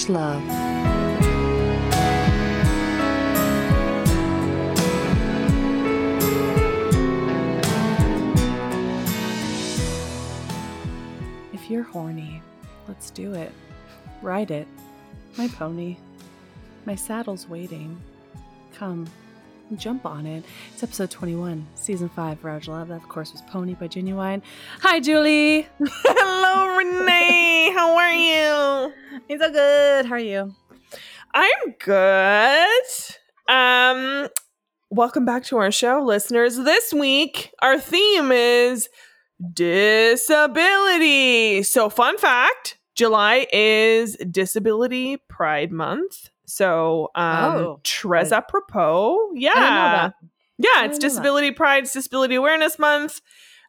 Ravage Love. If you're horny, let's do it. Ride it. My pony. My saddle's waiting. Come, jump on it. It's episode 21, season 5, Ravage Love. That, of course, was Pony by Ginuwine. Hi, Julie. Hello, Renee. How are you? I'm so good. How are you? I'm good. Um, welcome back to our show, listeners. This week, our theme is disability. So, fun fact July is Disability Pride Month. So, um, Oh, tres apropos. Yeah. Yeah, it's didn't that. Disability Pride, it's Disability Awareness Month.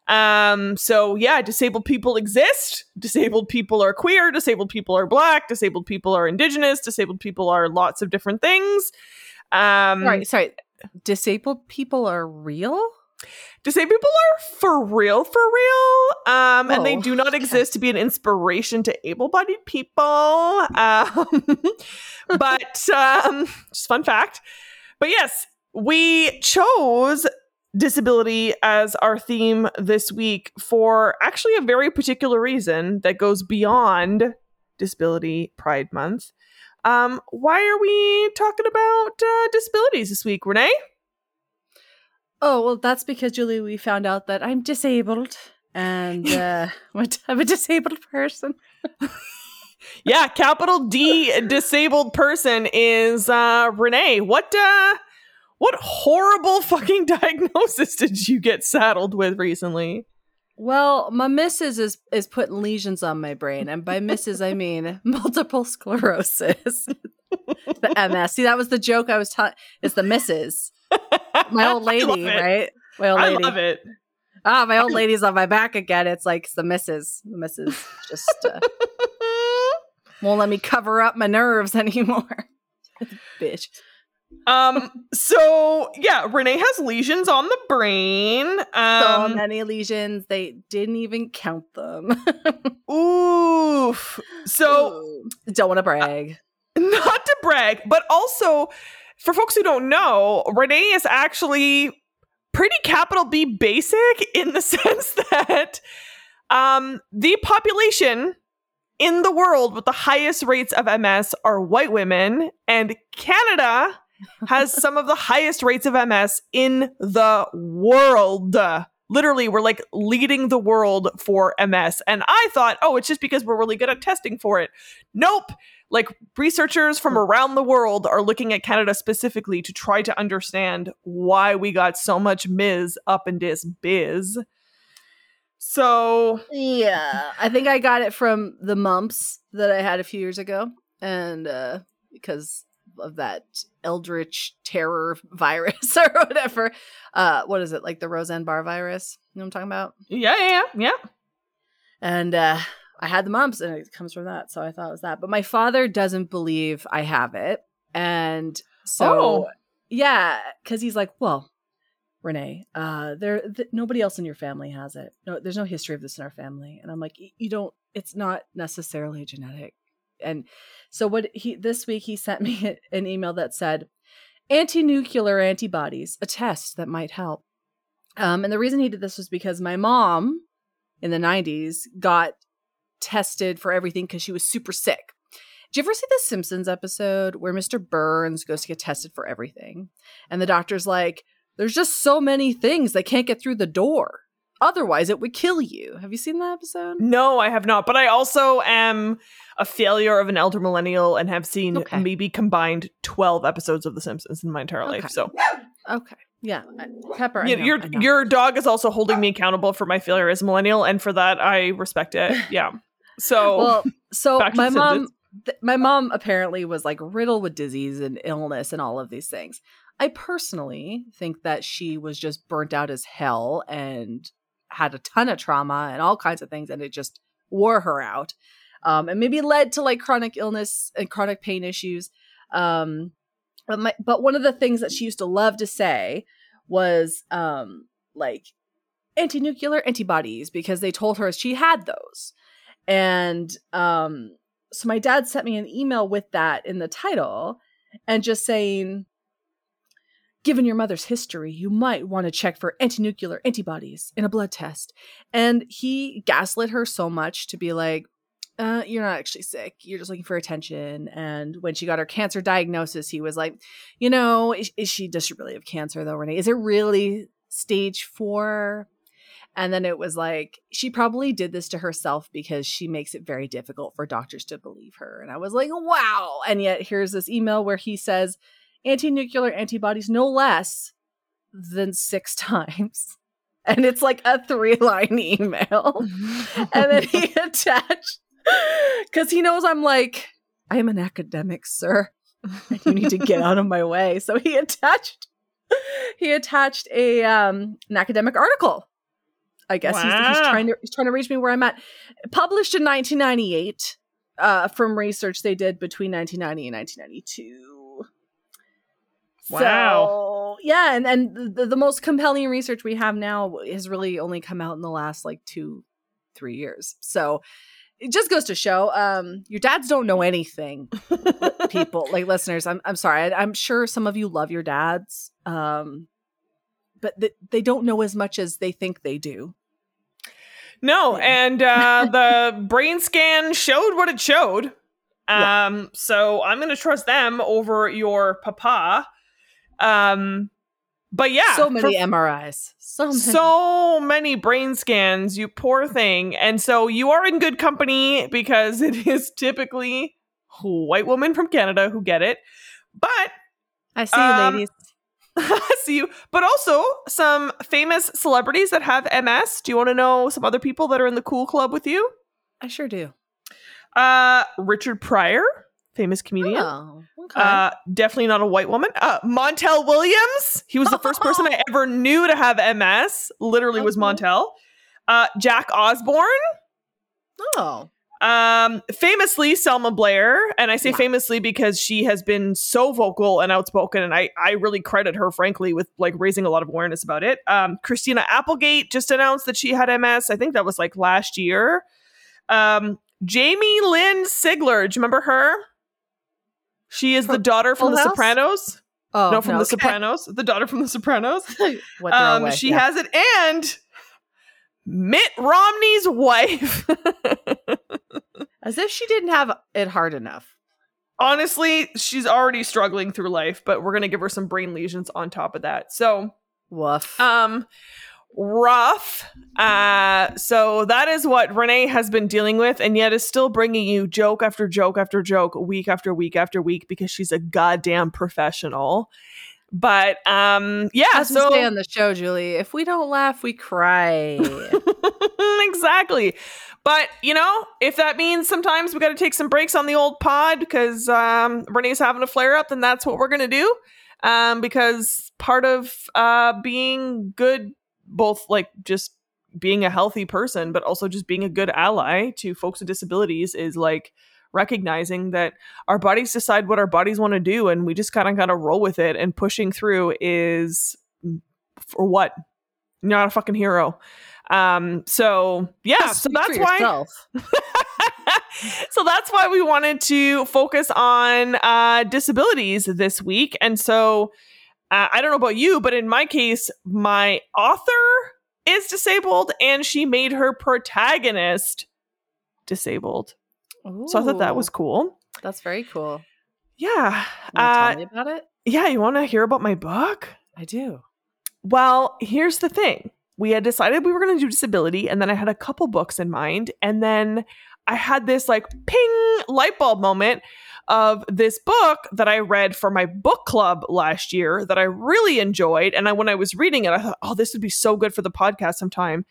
Um, so yeah, disabled people exist. Disabled people are queer, disabled people are black, disabled people are indigenous, disabled people are lots of different things. Um Sorry, sorry. Disabled people are real? Disabled people are for real, for real. Um, and they Oh, do not exist to be an inspiration to able-bodied people. Um, but um, just fun fact. But yes, we chose disability as our theme this week for actually a very particular reason that goes beyond Disability Pride Month. Um, why are we talking about uh, disabilities this week, Renee? Oh, well, that's because, Julie, we found out that I'm disabled and uh, I'm a disabled person. Yeah, capital D disabled person is uh Renee. What uh what horrible fucking diagnosis did you get saddled with recently? Well, my missus is is putting lesions on my brain, and by missus I mean multiple sclerosis, the MS. See, that was the joke I was telling. It's the missus, my old lady, right? My old I lady. love it. Ah, my old lady's on my back again. It's like it's the missus. The missus just uh, won't let me cover up my nerves anymore. Bitch. um so yeah, Renee has lesions on the brain. So Um many lesions, they didn't even count them. oof. So Ooh. don't want to brag. not to brag, but also for folks who don't know, Renee is actually pretty capital B basic in the sense that um, the population in the world with the highest rates of MS are white women, and Canada has some of the highest rates of MS in the world. Literally, we're like leading the world for MS. And I thought, oh, it's just because we're really good at testing for it. Nope like researchers from around the world are looking at Canada specifically to try to understand why we got so much Ms. up in this biz. So Yeah, I think I got it from the mumps that I had a few years ago, and uh, because of that eldritch terror virus or whatever. Uh, what is it like the Roseanne Barr virus? You know what I'm talking about? yeah, yeah, yeah. And uh, I had the mumps, and it comes from that. So I thought it was that. But my father doesn't believe I have it, and so Oh. yeah, because he's like, well. Renee, uh, there th- nobody else in your family has it. No, there's no history of this in our family, and I'm like, you don't. It's not necessarily genetic. And so what he this week he sent me an email that said, anti-nuclear antibodies, a test that might help. Um, and the reason he did this was because my mom in the 90s got tested for everything because she was super sick. Did you ever see the Simpsons episode where Mr. Burns goes to get tested for everything? And the doctor's like, there's just so many things that can't get through the door. Otherwise, it would kill you. Have you seen that episode? No, I have not. But I also am a failure of an elder millennial and have seen Okay. maybe combined 12 episodes of The Simpsons in my entire Okay. life. So Okay. Yeah. Pepper. Yeah, know, your your dog is also holding me accountable for my failure as a millennial, and for that I respect it. Yeah. So well, so my mom, th- my mom apparently was like riddled with disease and illness and all of these things. I personally think that she was just burnt out as hell and had a ton of trauma and all kinds of things, and it just wore her out, um, and maybe led to like chronic illness and chronic pain issues. Um, but my, but one of the things that she used to love to say was um, like anti-nuclear antibodies because they told her she had those and um so my dad sent me an email with that in the title and just saying given your mother's history you might want to check for antinuclear antibodies in a blood test and he gaslit her so much to be like uh, you're not actually sick. You're just looking for attention. And when she got her cancer diagnosis, he was like, you know, is, is she does she really have cancer though, Renee? Is it really stage four? And then it was like, she probably did this to herself because she makes it very difficult for doctors to believe her. And I was like, wow. And yet here's this email where he says anti nuclear antibodies no less than six times. And it's like a three line email. and then he attached because he knows I'm like, I am an academic, sir. you need to get out of my way. So he attached he attached a um an academic article. I guess wow. he's, he's trying to he's trying to reach me where I'm at. Published in 1998 uh, from research they did between 1990 and 1992. Wow. So, yeah, and and the, the most compelling research we have now has really only come out in the last like two, three years. So it just goes to show um your dads don't know anything people like listeners i'm, I'm sorry I, am sure some of you love your dads um but th- they don't know as much as they think they do no and uh the brain scan showed what it showed um yeah. so i'm gonna trust them over your papa um but yeah, so many MRIs, so many. so many brain scans. You poor thing. And so you are in good company because it is typically white women from Canada who get it. But I see um, ladies. I see you. But also some famous celebrities that have MS. Do you want to know some other people that are in the cool club with you? I sure do. Uh, Richard Pryor famous comedian. Oh, okay. Uh, definitely not a white woman. Uh, Montel Williams. He was the first person I ever knew to have MS. Literally okay. was Montel. Uh, Jack Osbourne. Oh. Um, famously, Selma Blair, and I say yeah. famously because she has been so vocal and outspoken, and I I really credit her, frankly, with like raising a lot of awareness about it. Um, Christina Applegate just announced that she had MS. I think that was like last year. Um, Jamie Lynn Sigler, do you remember her? She is from the daughter from The Sopranos. Oh, no, from no, The okay. Sopranos. The daughter from The Sopranos. um, she yeah. has it, and Mitt Romney's wife. As if she didn't have it hard enough. Honestly, she's already struggling through life, but we're gonna give her some brain lesions on top of that. So, woof. Um, rough. Uh, so that is what Renee has been dealing with, and yet is still bringing you joke after joke after joke, week after week after week, because she's a goddamn professional. But um, yeah, As so we say on the show, Julie, if we don't laugh, we cry. exactly. But you know, if that means sometimes we got to take some breaks on the old pod because um, Renee's having a flare up, then that's what we're gonna do. Um, because part of uh, being good both like just being a healthy person, but also just being a good ally to folks with disabilities is like recognizing that our bodies decide what our bodies want to do and we just kind of got to roll with it and pushing through is for what? You're not a fucking hero. Um, so yeah, so that's why. so that's why we wanted to focus on uh, disabilities this week. And so uh, I don't know about you, but in my case, my author is disabled and she made her protagonist disabled. Ooh, so I thought that was cool. That's very cool. Yeah. Uh, tell me about it? Yeah, you want to hear about my book? I do. Well, here's the thing. We had decided we were going to do disability, and then I had a couple books in mind, and then I had this like ping light bulb moment of this book that I read for my book club last year that I really enjoyed. And I, when I was reading it, I thought, oh, this would be so good for the podcast sometime.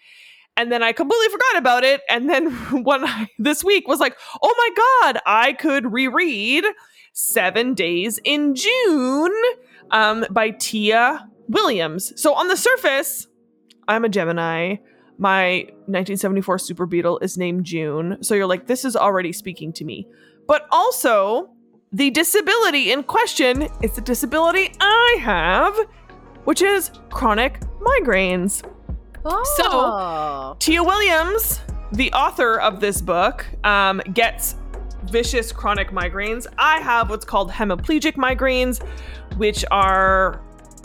And then I completely forgot about it. And then I, this week was like, oh my God, I could reread Seven Days in June um, by Tia Williams. So on the surface, I'm a Gemini. My 1974 Super Beetle is named June. So you're like, this is already speaking to me but also the disability in question is the disability I have, which is chronic migraines. Oh. So, Tia Williams, the author of this book, um, gets vicious chronic migraines. I have what's called hemiplegic migraines, which are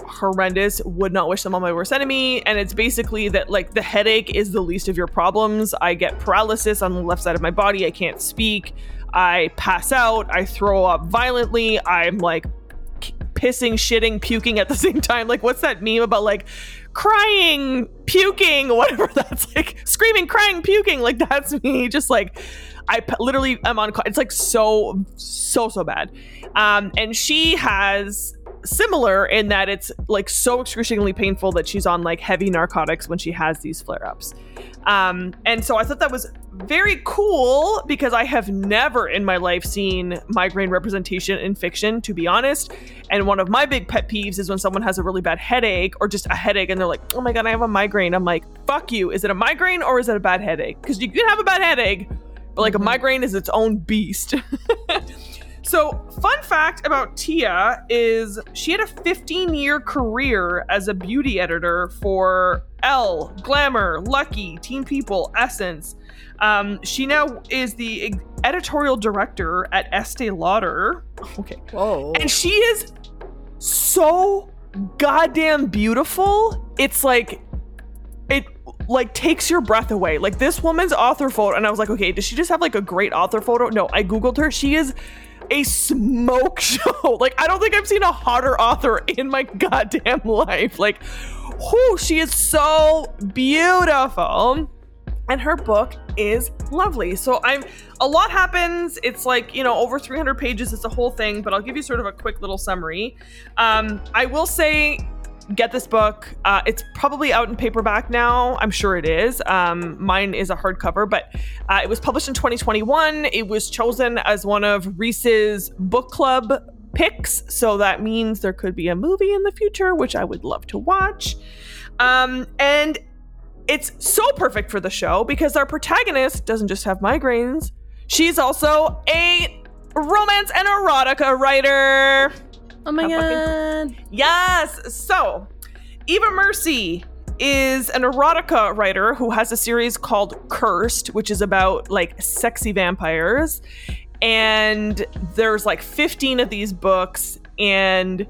horrendous. Would not wish them on my worst enemy. And it's basically that like the headache is the least of your problems. I get paralysis on the left side of my body. I can't speak. I pass out. I throw up violently. I'm like pissing, shitting, puking at the same time. Like, what's that meme about like crying, puking, whatever that's like, screaming, crying, puking? Like, that's me. Just like, I p- literally am on. It's like so, so, so bad. Um, and she has similar in that it's like so excruciatingly painful that she's on like heavy narcotics when she has these flare ups. Um, and so I thought that was very cool because I have never in my life seen migraine representation in fiction, to be honest. And one of my big pet peeves is when someone has a really bad headache or just a headache and they're like, oh my God, I have a migraine. I'm like, fuck you. Is it a migraine or is it a bad headache? Because you can have a bad headache, but like mm-hmm. a migraine is its own beast. So, fun fact about Tia is she had a 15 year career as a beauty editor for Elle, Glamour, Lucky, Teen People, Essence. Um, she now is the editorial director at Estee Lauder. Okay. Whoa. And she is so goddamn beautiful. It's like, it like takes your breath away. Like this woman's author photo, and I was like, okay, does she just have like a great author photo? No, I googled her. She is a smoke show. Like, I don't think I've seen a hotter author in my goddamn life. Like, whoo, she is so beautiful. And her book is lovely. So I'm a lot happens. It's like, you know, over 300 pages. It's a whole thing, but I'll give you sort of a quick little summary. Um, I will say get this book. Uh, it's probably out in paperback now. I'm sure it is. Um, mine is a hardcover, but uh, it was published in 2021. It was chosen as one of Reese's book club picks. So that means there could be a movie in the future, which I would love to watch. Um, and it's so perfect for the show because our protagonist doesn't just have migraines, she's also a romance and erotica writer. Oh my god. Yes. So, Eva Mercy is an erotica writer who has a series called Cursed, which is about like sexy vampires. And there's like 15 of these books, and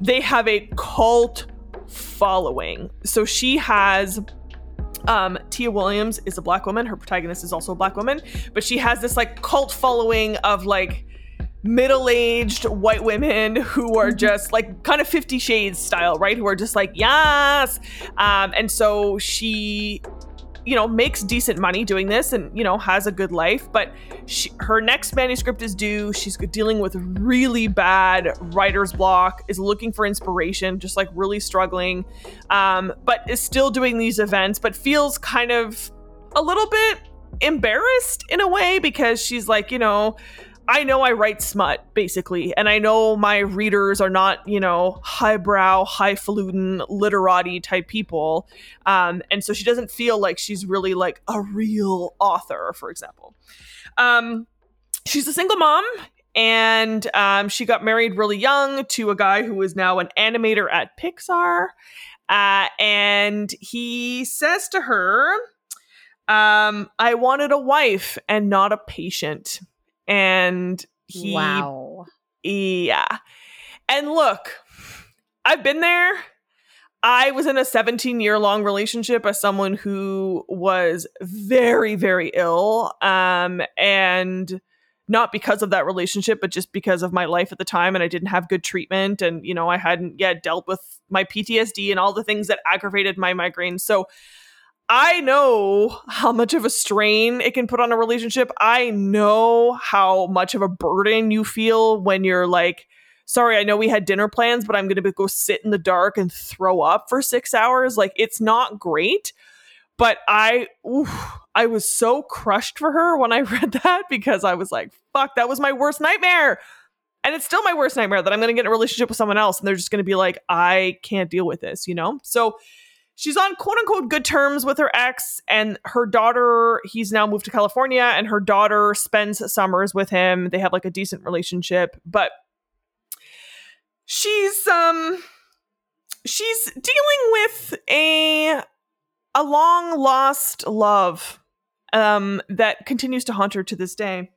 they have a cult following. So she has um, Tia Williams is a black woman. Her protagonist is also a black woman, but she has this like cult following of like middle-aged white women who are mm-hmm. just like kind of 50 shades style right who are just like yes um, and so she you know makes decent money doing this and you know has a good life but she, her next manuscript is due. She's dealing with really bad writer's block is looking for inspiration just like really struggling um, but is still doing these events but feels kind of a little bit embarrassed in a way because she's like you know I know I write smut basically, and I know my readers are not, you know, highbrow, highfalutin, literati type people, um, and so she doesn't feel like she's really like a real author, for example. Um, she's a single mom, and um, she got married really young to a guy who is now an animator at Pixar, uh, and he says to her, um, "I wanted a wife and not a patient." And he wow. Yeah. And look i've been there. I was in a 17 year long relationship as someone who was very very ill um and not because of that relationship but just because of my life at the time and i didn't have good treatment and you know i hadn't yet dealt with my ptsd and all the things that aggravated my migraines so I know how much of a strain it can put on a relationship. I know how much of a burden you feel when you're like, sorry, I know we had dinner plans, but I'm going to go sit in the dark and throw up for six hours. Like, it's not great. But I, oof, I was so crushed for her when I read that because I was like, fuck, that was my worst nightmare. And it's still my worst nightmare that I'm going to get in a relationship with someone else and they're just going to be like, I can't deal with this, you know? So, she's on quote unquote good terms with her ex and her daughter he's now moved to california and her daughter spends summers with him they have like a decent relationship but she's um she's dealing with a a long lost love um that continues to haunt her to this day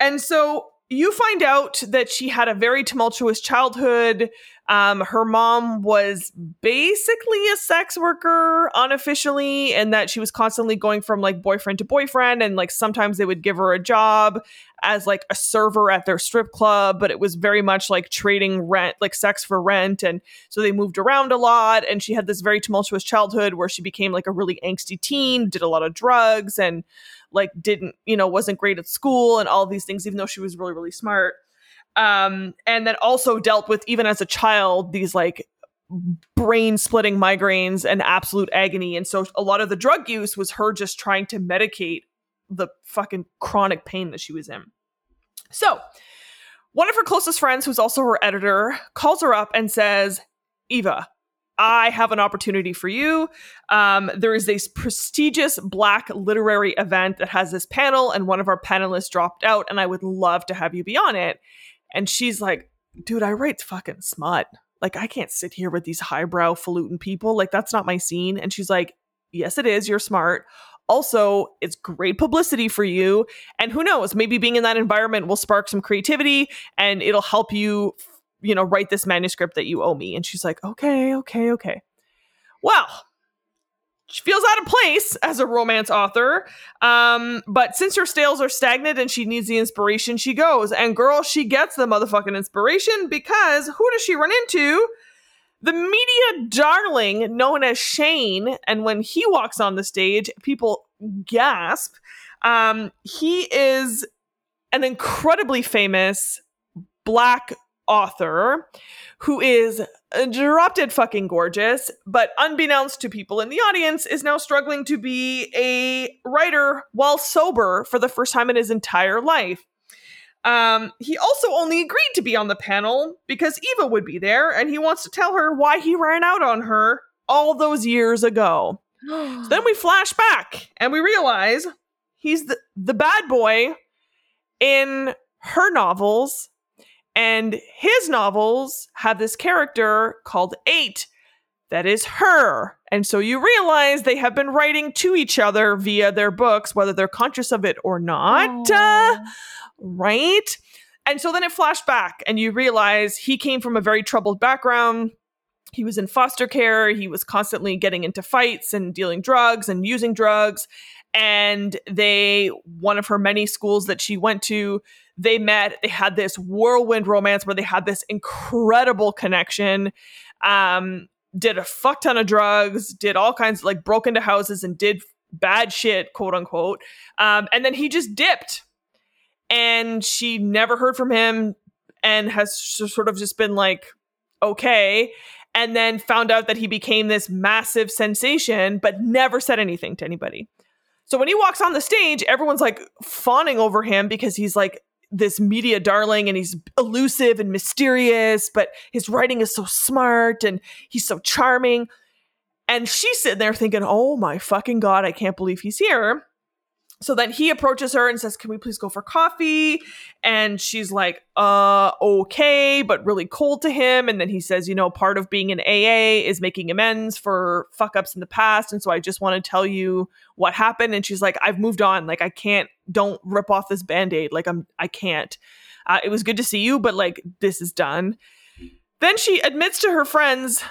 And so you find out that she had a very tumultuous childhood. Um, her mom was basically a sex worker unofficially, and that she was constantly going from like boyfriend to boyfriend. And like sometimes they would give her a job as like a server at their strip club, but it was very much like trading rent, like sex for rent. And so they moved around a lot. And she had this very tumultuous childhood where she became like a really angsty teen, did a lot of drugs, and like didn't you know wasn't great at school and all these things even though she was really really smart um and then also dealt with even as a child these like brain splitting migraines and absolute agony and so a lot of the drug use was her just trying to medicate the fucking chronic pain that she was in so one of her closest friends who's also her editor calls her up and says eva I have an opportunity for you. Um, there is this prestigious Black literary event that has this panel, and one of our panelists dropped out, and I would love to have you be on it. And she's like, dude, I write fucking smut. Like, I can't sit here with these highbrow falutin people. Like, that's not my scene. And she's like, yes, it is. You're smart. Also, it's great publicity for you. And who knows, maybe being in that environment will spark some creativity and it'll help you you know, write this manuscript that you owe me. And she's like, okay, okay, okay. Well, she feels out of place as a romance author. Um, but since her sales are stagnant and she needs the inspiration, she goes. And girl, she gets the motherfucking inspiration because who does she run into? The media darling known as Shane. And when he walks on the stage, people gasp. Um, he is an incredibly famous black author who is drop dead fucking gorgeous, but unbeknownst to people in the audience, is now struggling to be a writer while sober for the first time in his entire life. Um, he also only agreed to be on the panel because Eva would be there, and he wants to tell her why he ran out on her all those years ago. so then we flash back and we realize he's the, the bad boy in her novels and his novels have this character called Eight that is her. And so you realize they have been writing to each other via their books, whether they're conscious of it or not. Uh, right? And so then it flashed back, and you realize he came from a very troubled background. He was in foster care. He was constantly getting into fights and dealing drugs and using drugs. And they, one of her many schools that she went to, they met they had this whirlwind romance where they had this incredible connection um did a fuck ton of drugs did all kinds of like broke into houses and did bad shit quote unquote um and then he just dipped. And she never heard from him and has sort of just been like okay and then found out that he became this massive sensation but never said anything to anybody. So when he walks on the stage everyone's like fawning over him because he's like this media darling and he's elusive and mysterious, but his writing is so smart and he's so charming. And she's sitting there thinking, oh my fucking God, I can't believe he's here. So then he approaches her and says, Can we please go for coffee? And she's like, Uh, okay, but really cold to him. And then he says, You know, part of being an AA is making amends for fuck ups in the past. And so I just want to tell you what happened. And she's like, I've moved on. Like, I can't, don't rip off this band aid. Like, I'm, I can't. Uh, it was good to see you, but like, this is done. Then she admits to her friends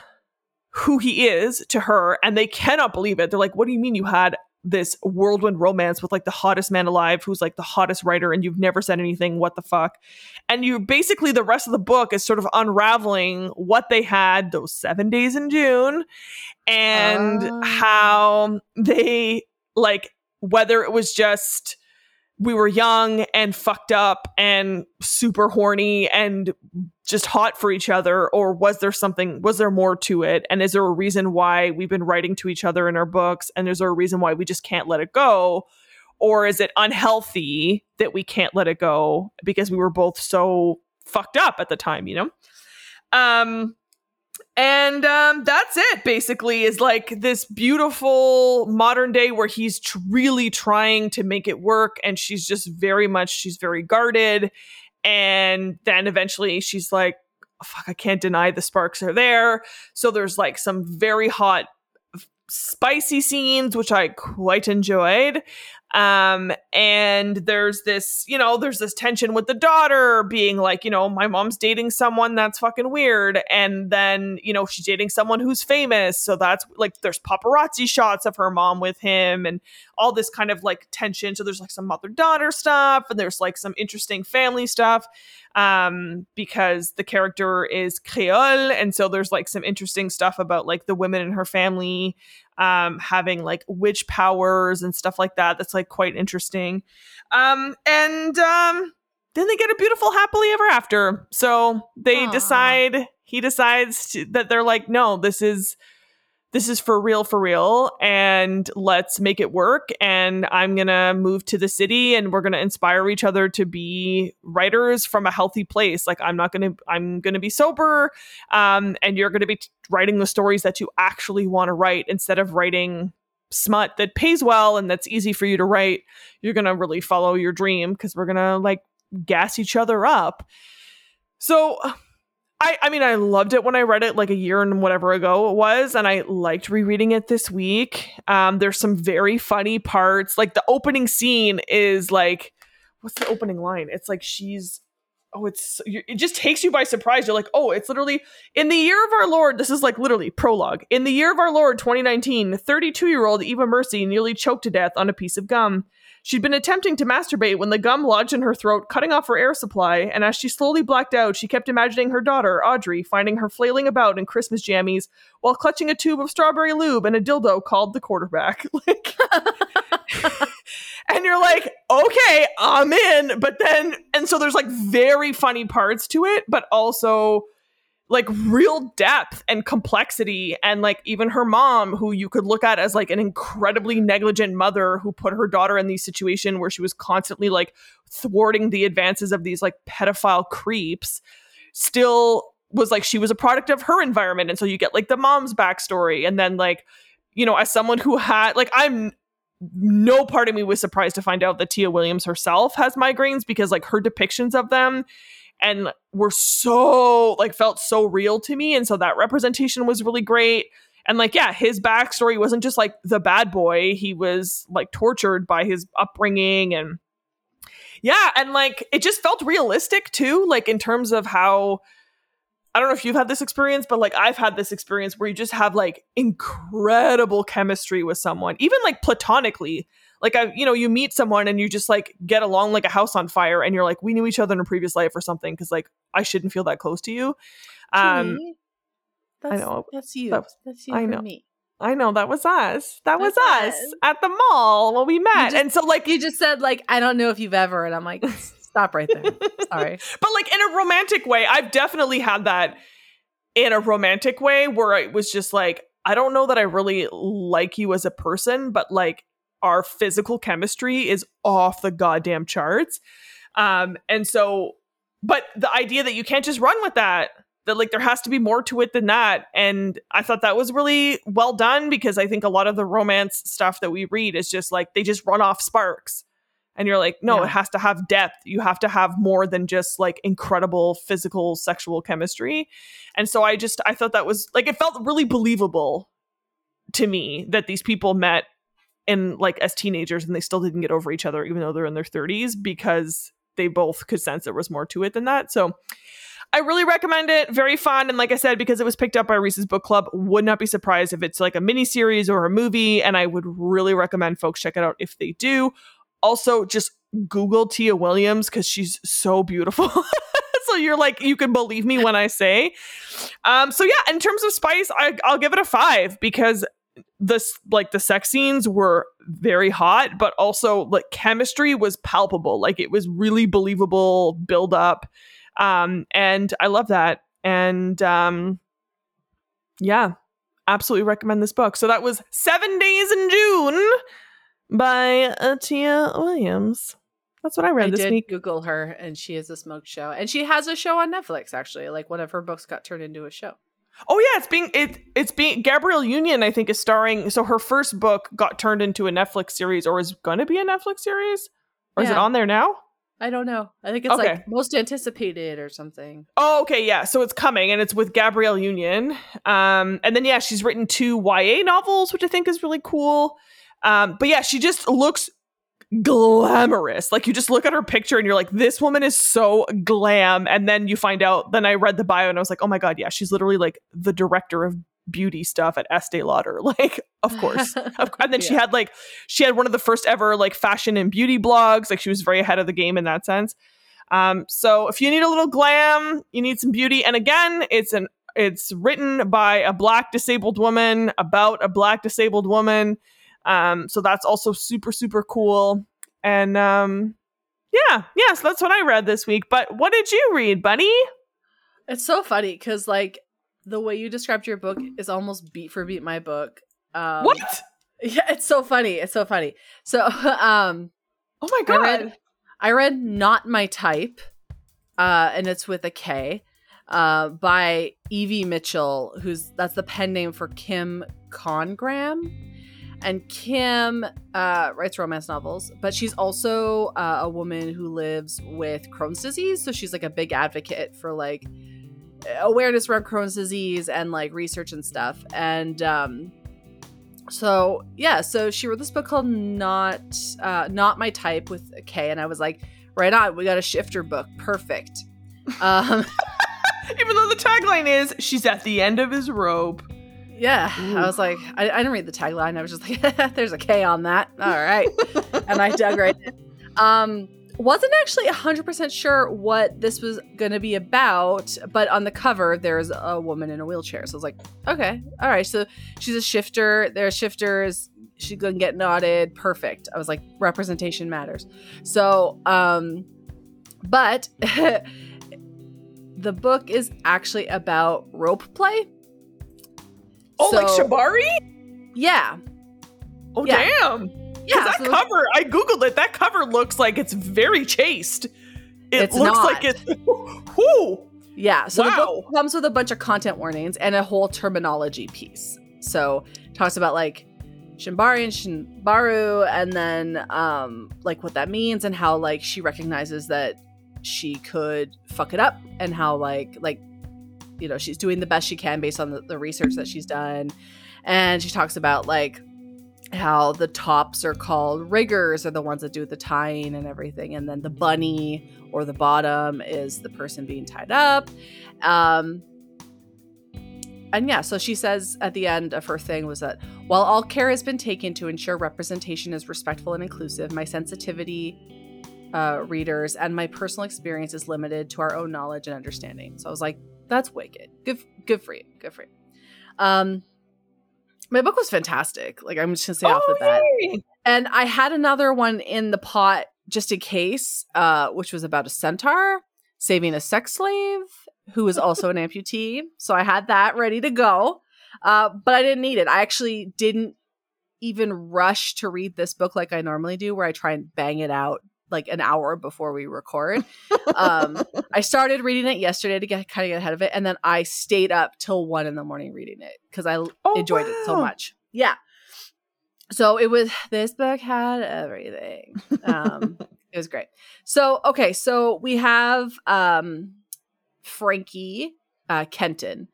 who he is to her, and they cannot believe it. They're like, What do you mean you had this whirlwind romance with like the hottest man alive who's like the hottest writer and you've never said anything what the fuck and you basically the rest of the book is sort of unraveling what they had those 7 days in June and uh. how they like whether it was just we were young and fucked up and super horny and just hot for each other or was there something was there more to it? And is there a reason why we've been writing to each other in our books? And is there a reason why we just can't let it go? Or is it unhealthy that we can't let it go because we were both so fucked up at the time you know? Um and um, that's it basically is like this beautiful modern day where he's tr- really trying to make it work and she's just very much she's very guarded and then eventually she's like oh, fuck i can't deny the sparks are there. So there's like some very hot spicy scenes which i quite enjoyed Um, and there's this, you know, there's this tension with the daughter being like, you know, my mom's dating someone that's fucking weird. And then, you know, she's dating someone who's famous. So that's like, there's paparazzi shots of her mom with him and all this kind of like tension. So there's like some mother daughter stuff and there's like some interesting family stuff um, because the character is Creole. And so there's like some interesting stuff about like the women in her family um, having like witch powers and stuff like that. That's like quite interesting. Um, and um, then they get a beautiful happily ever after. So they Aww. decide, he decides to, that they're like, no, this is this is for real, for real, and let's make it work. And I'm going to move to the city and we're going to inspire each other to be writers from a healthy place. Like, I'm not going to, I'm going to be sober. Um, and you're going to be t- writing the stories that you actually want to write instead of writing smut that pays well and that's easy for you to write. You're going to really follow your dream because we're going to like gas each other up. So, I, I mean, I loved it when I read it like a year and whatever ago it was, and I liked rereading it this week. Um, there's some very funny parts. Like the opening scene is like, what's the opening line? It's like she's, oh, it's it just takes you by surprise. You're like, oh, it's literally in the year of our Lord. This is like literally prologue. In the year of our Lord 2019, 32 year old Eva Mercy nearly choked to death on a piece of gum. She'd been attempting to masturbate when the gum lodged in her throat, cutting off her air supply, and as she slowly blacked out, she kept imagining her daughter, Audrey, finding her flailing about in Christmas jammies while clutching a tube of strawberry lube and a dildo called the quarterback. Like and you're like, okay, I'm in. But then, and so there's like very funny parts to it, but also like real depth and complexity and like even her mom who you could look at as like an incredibly negligent mother who put her daughter in these situation where she was constantly like thwarting the advances of these like pedophile creeps still was like she was a product of her environment. And so you get like the mom's backstory and then like you know as someone who had like i'm no part of me was surprised to find out that tia williams herself has migraines because like her depictions of them and were so like felt so real to me and so that representation was really great. And like yeah his backstory wasn't just like the bad boy. He was like tortured by his upbringing and yeah and like it just felt realistic too like in terms of how I don't know if you've had this experience, but like I've had this experience where you just have like incredible chemistry with someone, even like platonically like I, you know, you meet someone and you just like get along like a house on fire, and you're like, we knew each other in a previous life or something, because like I shouldn't feel that close to you. Um, that's, I know that's you. That, that's you. I know. Me. I know that was us. That was us, us at the mall when we met. Just, and so like you just said like I don't know if you've ever and I'm like stop right there. Sorry. But like in a romantic way, I've definitely had that in a romantic way where it was just like I don't know that I really like you as a person, but like our physical chemistry is off the goddamn charts. Um, and so, but the idea that you can't just run with that, that like there has to be more to it than that. And I thought that was really well done because I think a lot of the romance stuff that we read is just like they just run off sparks. And you're like, no, yeah. it has to have depth. You have to have more than just like incredible physical sexual chemistry. And so I just, I thought that was like, it felt really believable to me that these people met in like as teenagers and they still didn't get over each other even though they're in their 30s because they both could sense there was more to it than that. So I really recommend it. Very fun. And like I said, because it was picked up by Reese's Book Club, would not be surprised if it's like a mini series or a movie. And I would really recommend folks check it out if they do. Also, just Google Tia Williams because she's so beautiful. so you're like, you can believe me when I say. Um, so yeah, in terms of spice, I, I'll give it a five because this like the sex scenes were very hot but also like chemistry was palpable like it was really believable build up um and i love that and um yeah absolutely recommend this book so that was seven days in june by Tia Williams that's what I read I this did week. Google her, and she has a smoke show, and she has a show on Netflix. Actually, like one of her books got turned into a show. Oh yeah, it's being it it's being Gabrielle Union I think is starring so her first book got turned into a Netflix series or is going to be a Netflix series or yeah. is it on there now? I don't know. I think it's okay. like most anticipated or something. Oh, okay, yeah. So it's coming and it's with Gabrielle Union. Um and then yeah, she's written two YA novels which I think is really cool. Um but yeah, she just looks glamorous. Like you just look at her picture and you're like, this woman is so glam. And then you find out, then I read the bio and I was like, oh my God, yeah, she's literally like the director of beauty stuff at Estee Lauder. Like, of course. and then yeah. she had like, she had one of the first ever like fashion and beauty blogs. Like she was very ahead of the game in that sense. Um, so if you need a little glam, you need some beauty. And again, it's an it's written by a black disabled woman about a black disabled woman. Um, so that's also super, super cool. And um, yeah, yeah, so that's what I read this week. But what did you read, buddy? It's so funny because like the way you described your book is almost beat for beat my book. Um, what? Yeah, it's so funny. It's so funny. So, um, oh my god, I read, I read "Knot My Type," uh, and it's with a K, uh, by Evie Mitchell, who's that's the pen name for Kim Congram and Kim uh, writes romance novels, but she's also uh, a woman who lives with Crohn's disease. So she's like a big advocate for like awareness around Crohn's disease and like research and stuff. And um, so yeah, so she wrote this book called Not uh, Knot My Type with K, and I was like, right on, we got a shifter book, perfect. Um, Even though the tagline is "She's at the end of his rope." Yeah, Ooh. I was like, I, I, didn't read the tagline. I was just like, there's a K on that. All right. and I dug right in. Um, wasn't actually 100% sure what this was going to be about, but on the cover, there's a woman in a wheelchair. So I was like, okay, all right. So she's a shifter. There are shifters. She's going to get nodded. Perfect. I was like, representation matters. So, um, but the book is actually about rope play Oh, so, like Shibari? Yeah. Oh, yeah. damn. Yeah. That so cover, I Googled it. That cover looks like it's very chaste. It looks not. like it. Whoo. Yeah. So wow. the book comes with a bunch of content warnings and a whole terminology piece. So talks about like Shibari and Shinbaru and then um like what that means and how like she recognizes that she could fuck it up and how like like you know she's doing the best she can based on the, the research that she's done. And she talks about like how the tops are called riggers are the ones that do the tying and everything. And then the bunny or the bottom is the person being tied up. Um and yeah so she says at the end of her thing was that while all care has been taken to ensure representation is respectful and inclusive my sensitivity uh, readers and my personal experience is limited to our own knowledge and understanding. So i was like that's wicked. Good, good for you. Good for you. Um, my book was fantastic. Like I'm just gonna say oh, off the bat. Yay. And I had another one in the pot just in case, uh, which was about a centaur saving a sex slave who was also an amputee. So I had that ready to go. Uh, but I didn't need it. I actually didn't even rush to read this book like I normally do, where I try and bang it out like an hour before we record. Um, I started reading it yesterday to get kind of get ahead of it, and then I stayed up till one in the morning reading it because I oh, enjoyed wow. it so much. Yeah. So it was this book had everything. Um, it was great. So okay, so we have um, Frankie uh, Kenton,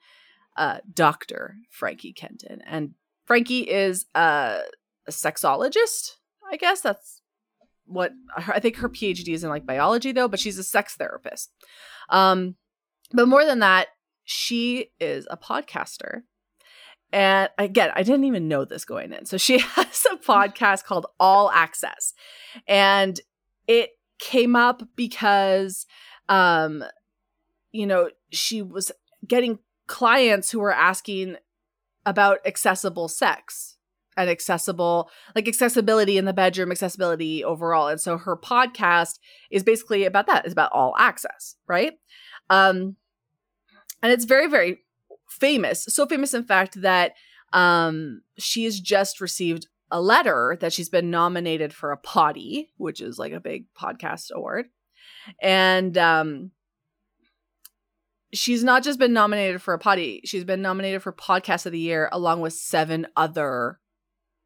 uh, Doctor Frankie Kenton, and Frankie is a, a sexologist. I guess that's what I think her PhD is in like biology though, but she's a sex therapist. Um, but more than that, she is a podcaster. And again, I didn't even know this going in. So she has a podcast called All Access. And it came up because um you know, she was getting clients who were asking about accessible sex and accessible like accessibility in the bedroom accessibility overall. And so her podcast is basically about that. It's about all access right? Um and it's very very famous so famous in fact that um she has just received a letter that she's been nominated for a potty which is like a big podcast award. And um she's not just been nominated for a potty she's been nominated for podcast of the year along with seven other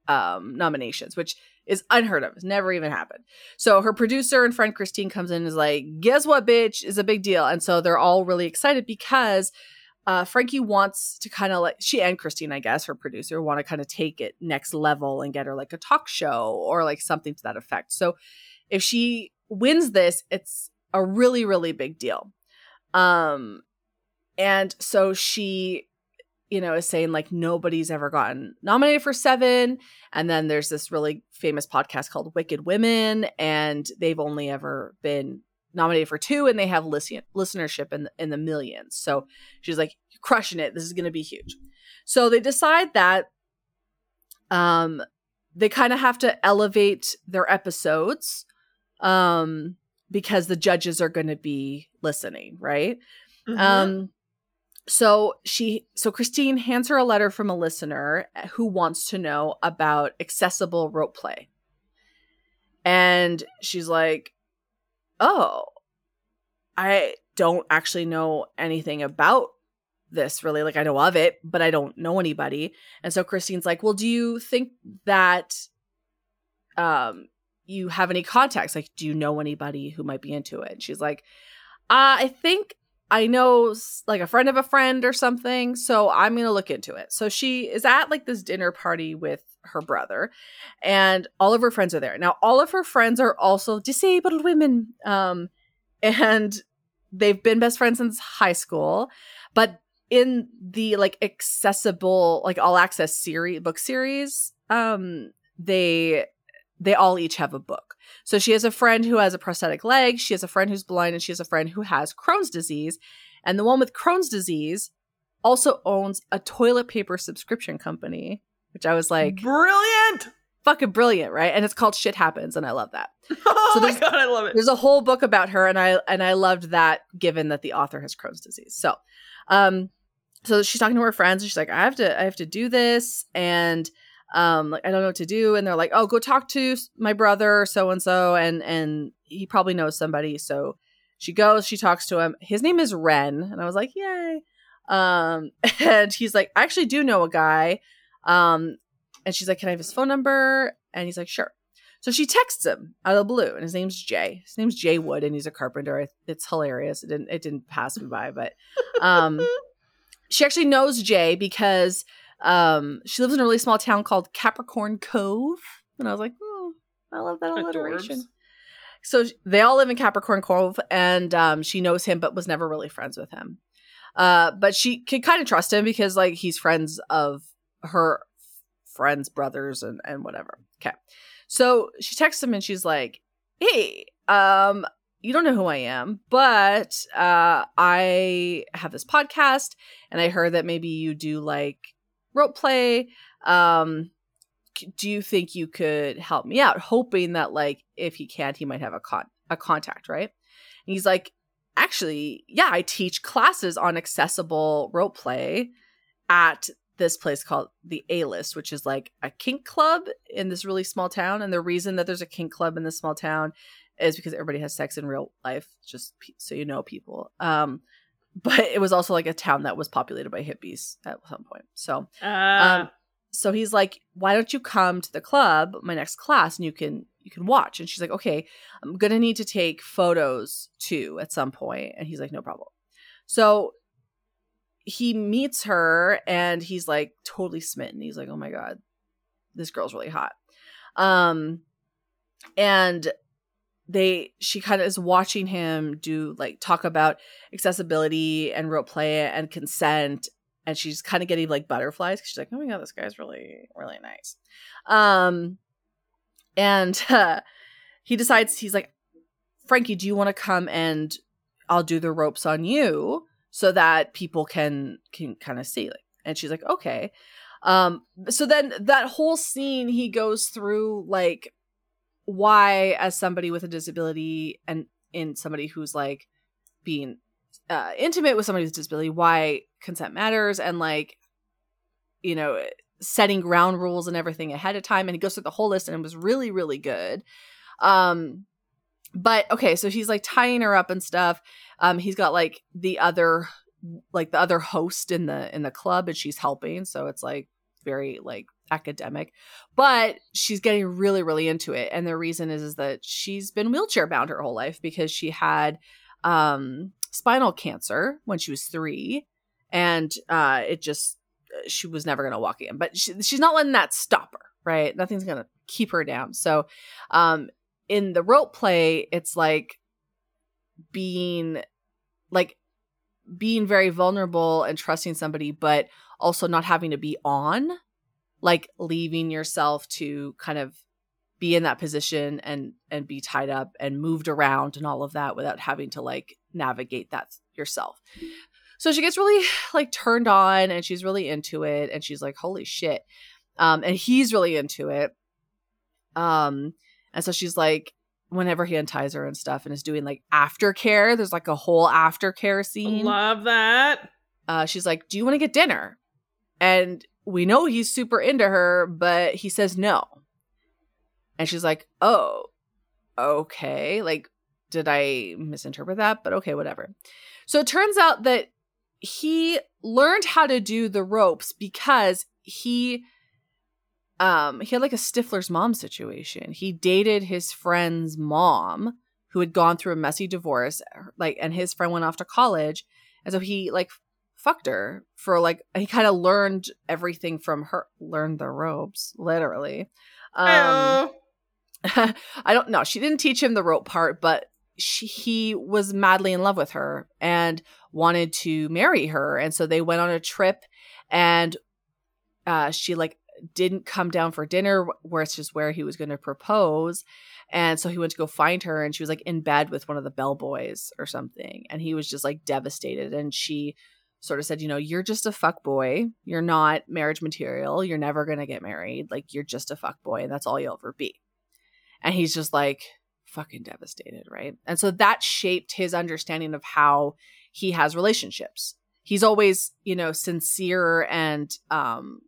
um, nominations, which is unheard of. It's never even happened. So her producer and friend Christine comes in and is like, guess what, bitch, is a big deal. And so they're all really excited because uh, Frankie wants to kind of like she and Christine, I guess, her producer, want to kind of take it next level and get her like a talk show or like something to that effect. So if she wins this, it's a really really big deal. Um, and so she, you know, is saying like nobody's ever gotten nominated for seven, and then there's this really famous podcast called Wicked Women, and they've only ever been nominated for two and they have listen- listenership in the, in the millions. So she's like crushing it. This is going to be huge. So they decide that um they kind of have to elevate their episodes um because the judges are going to be listening, right? Mm-hmm. Um so she so Christine hands her a letter from a listener who wants to know about accessible rope play. And she's like, oh, I don't actually know anything about this really. Like, I know of it, but I don't know anybody. And so Christine's like, well, do you think that um you have any contacts? Like, do you know anybody who might be into it? And she's like, uh, I think I know like a friend of a friend or something, so I'm going to look into it. So she is at like this dinner party with her brother and all of her friends are there. Now all of her friends are also disabled women um and they've been best friends since high school, but in the like accessible like all access series book series um they they all each have a book so she has a friend who has a prosthetic leg she has a friend who's blind and she has a friend who has crohn's disease and the one with crohn's disease also owns a toilet paper subscription company which I was like, brilliant, fucking brilliant, right? And it's called Shit Happens, and I love that. oh so my god, I love it. There's a whole book about her, and I and I loved that, given that the author has Crohn's disease. So, um, so she's talking to her friends, and she's like, I have to, I have to do this, and um, like I don't know what to do, and they're like, oh, go talk to my brother, so and so, and and he probably knows somebody, so. She goes, she talks to him. His name is Ren. And I was like, yay. Um, and he's like, I actually do know a guy um, and she's like, Can I have his phone number? And he's like, Sure. So she texts him out of the blue, and his name's Jay. His name's Jay Wood, and he's a carpenter. It's hilarious. It didn't it didn't pass me by, but um, she actually knows Jay because um, she lives in a really small town called Capricorn Cove, and I was like, oh, I love that alliteration. Adorbs. So they all live in Capricorn Cove, and um, she knows him, but was never really friends with him. Uh, but she can kind of trust him because like he's friends of her friends, brothers, and and whatever. Okay. So she texts him and she's like, Hey, um, you don't know who I am, but uh I have this podcast and I heard that maybe you do like rope play. Um do you think you could help me out? Hoping that like if he can't, he might have a con a contact, right? And he's like, actually, yeah, I teach classes on accessible rope play at this place called the A List, which is like a kink club in this really small town. And the reason that there's a kink club in this small town is because everybody has sex in real life, just so you know people. Um, but it was also like a town that was populated by hippies at some point. So, uh. um, so he's like, "Why don't you come to the club, my next class, and you can you can watch?" And she's like, "Okay, I'm gonna need to take photos too at some point." And he's like, "No problem." So he meets her and he's like totally smitten. He's like, "Oh my god, this girl's really hot." Um and they she kind of is watching him do like talk about accessibility and rope play and consent and she's kind of getting like butterflies she's like oh my god this guy's really really nice. Um and uh, he decides he's like frankie do you want to come and i'll do the ropes on you so that people can can kind of see? Like and she's like okay. Um so then that whole scene he goes through like why as somebody with a disability and in somebody who's like being uh intimate with somebody with disability why consent matters and like you know setting ground rules and everything ahead of time and he goes through the whole list and it was really really good. Um but okay so he's like tying her up and stuff. Um he's got like the other like the other host in the in the club and she's helping. So it's like very like academic but she's getting really really into it. And the reason is is that she's been wheelchair bound her whole life because she had um spinal cancer when she was 3 and uh it just she was never gonna walk again. But she, she's not letting that stop her right? Nothing's gonna keep her down. So um in the rope play it's like being like being very vulnerable and trusting somebody but also not having to be on like leaving yourself to kind of be in that position and and be tied up and moved around and all of that without having to like navigate that yourself. So she gets really like turned on and she's really into it and she's like holy shit. Um and he's really into it. Um and so she's like whenever he unties her and stuff and is doing like aftercare there's like a whole aftercare scene. Love that. uh she's like do you want to get dinner? And we know he's super into her but he says no. And she's like oh okay. Like did i misinterpret that? But okay whatever. So it turns out that he learned how to do the ropes because he um he had like a stifler's mom situation. He dated his friend's mom who had gone through a messy divorce like and his friend went off to college. And so he like fucked her for like he kind of learned everything from her learned the ropes literally um I don't know. She didn't teach him the rope part, but she, he was madly in love with her and wanted to marry her. And so they went on a trip and uh, she like didn't come down for dinner where it's just where he was going to propose. And so he went to go find her and she was like in bed with one of the bellboys or something. And he was just like devastated. And she sort of said, you know, you're just a fuck boy. You're not marriage material. You're never going to get married. Like you're just a fuck boy and that's all you'll ever be and he's just like fucking devastated right and so that shaped his understanding of how he has relationships he's always you know sincere and um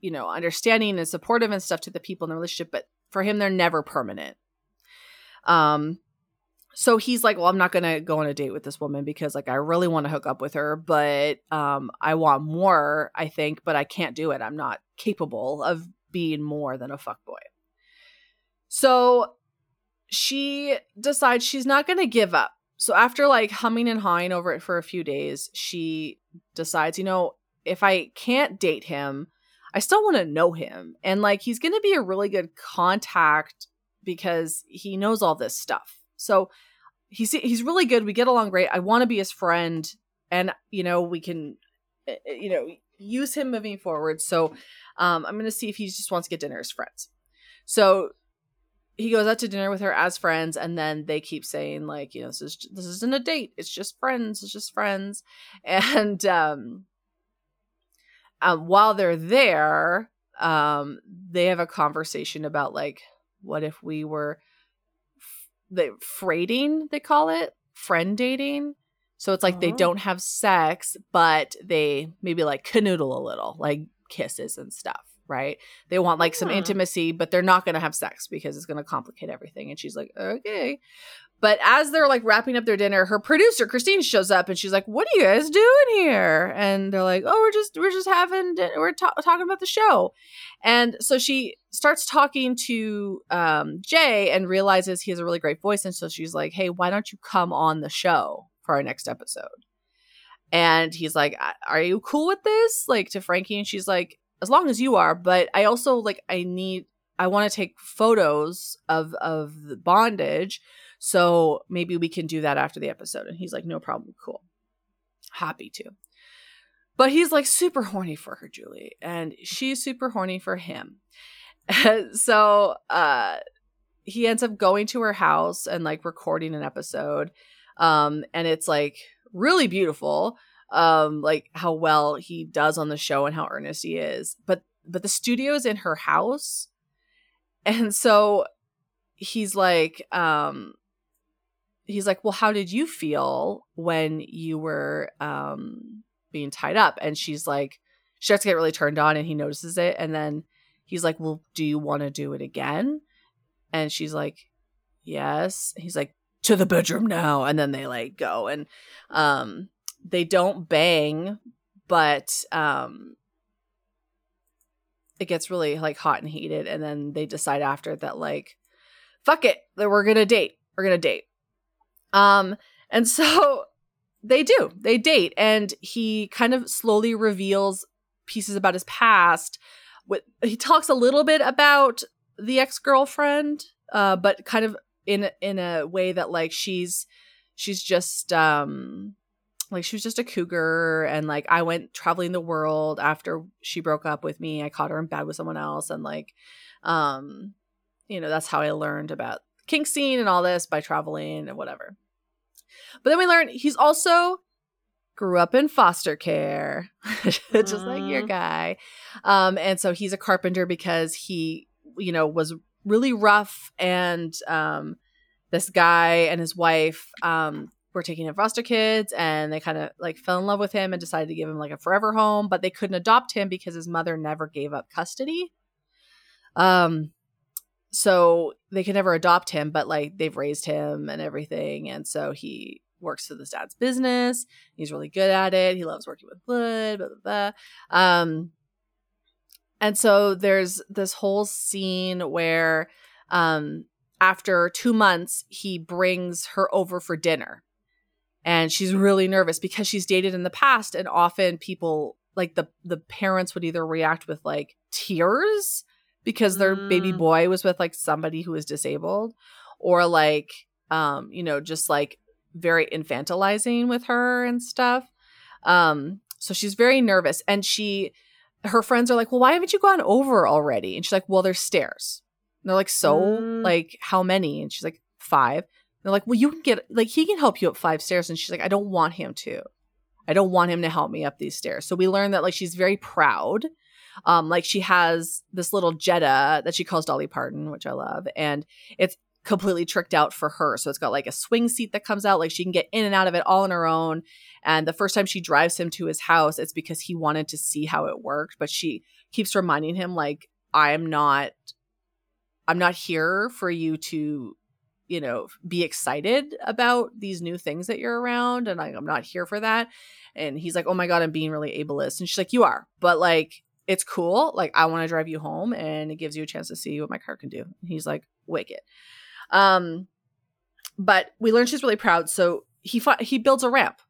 you know understanding and supportive and stuff to the people in the relationship but for him they're never permanent um so he's like well i'm not gonna go on a date with this woman because like i really want to hook up with her but um i want more i think but i can't do it i'm not capable of being more than a fuck boy so she decides she's not going to give up. So after like humming and hawing over it for a few days, she decides, you know, if I can't date him, I still want to know him. And like he's going to be a really good contact because he knows all this stuff. So he's he's really good. We get along great. I want to be his friend and you know, we can eh, eh, you know, use him moving forward. So um I'm going to see if he just wants to get dinner as friends. So he goes out to dinner with her as friends and then they keep saying like you know this is this isn't a date it's just friends it's just friends and um, um while they're there um they have a conversation about like what if we were the freighting they call it friend dating. So it's like they Oh. don't have sex but they maybe like canoodle a little like kisses and stuff right? They want like some intimacy but they're not going to have sex because it's going to complicate everything. And she's like okay but as they're like wrapping up their dinner her producer christine shows up and she's like what are you guys doing here? And they're like oh we're just we're just having we're ta- talking about the show. And so she starts talking to um, jay and realizes he has a really great voice. And so she's like hey why don't you come on the show for our next episode? And he's like are you cool with this? Like to frankie. And she's like as long as you are but i also like i need i want to take photos of of the bondage so maybe we can do that after the episode. And he's like no problem. Cool. Happy to. But he's like super horny for her julie. And she's super horny for him. So uh he ends up going to her house and like recording an episode. Um and it's like really beautiful um like how well he does on the show and how earnest he is. But but the studio is in her house. And so he's like um he's like well how did you feel when you were um being tied up? And she's like she starts to get really turned on and he notices it. And then he's like well do you want to do it again? And she's like yes. He's like to the bedroom now. And then they like go and um they don't bang but um it gets really like hot and heated. And then they decide after that like fuck it that we're gonna date. We're gonna date um and so they do. They date and he kind of slowly reveals pieces about his past. He talks a little bit about the ex-girlfriend uh but kind of in in a way that like she's she's just um like she was just a cougar and like I went traveling the world after she broke up with me. I caught her in bed with someone else and like um you know, that's how I learned about kink scene and all this by traveling and whatever. But then we learn he's also grew up in foster care, just like your guy. Um, and so he's a carpenter because he, you know, was really rough and um, this guy and his wife um, were taking in foster kids and they kind of like fell in love with him and decided to give him like a forever home, but they couldn't adopt him because his mother never gave up custody. Um, so they can never adopt him, but like they've raised him and everything. And so he works for this dad's business. He's really good at it. He loves working with blood, blah, blah, blah. Um, and so there's this whole scene where um, after two months, he brings her over for dinner. And she's really nervous because she's dated in the past, and often people like the the parents would either react with like tears because their mm. baby boy was with like somebody who was disabled or like um you know just like very infantilizing with her and stuff. Um so she's very nervous and she her friends are like well why haven't you gone over already? And she's like well there's stairs. And they're like so? Mm. like how many? And she's like five. And they're like well you can get like he can help you up five stairs. And she's like i don't want him to. I don't want him to help me up these stairs. So we learn that like she's very proud um, like she has this little Jetta that she calls Dolly Parton, which I love, and it's completely tricked out for her. So it's got like a swing seat that comes out, like she can get in and out of it all on her own. And the first time she drives him to his house, it's because he wanted to see how it worked, but she keeps reminding him like I'm not I'm not here for you to you know be excited about these new things that you're around and I, i'm not here for that. And he's like oh my god i'm being really ableist. And she's like you are. But like it's cool. Like I want to drive you home and it gives you a chance to see what my car can do. And he's like, wicked. Um, but we learned she's really proud. So he fought, he builds a ramp.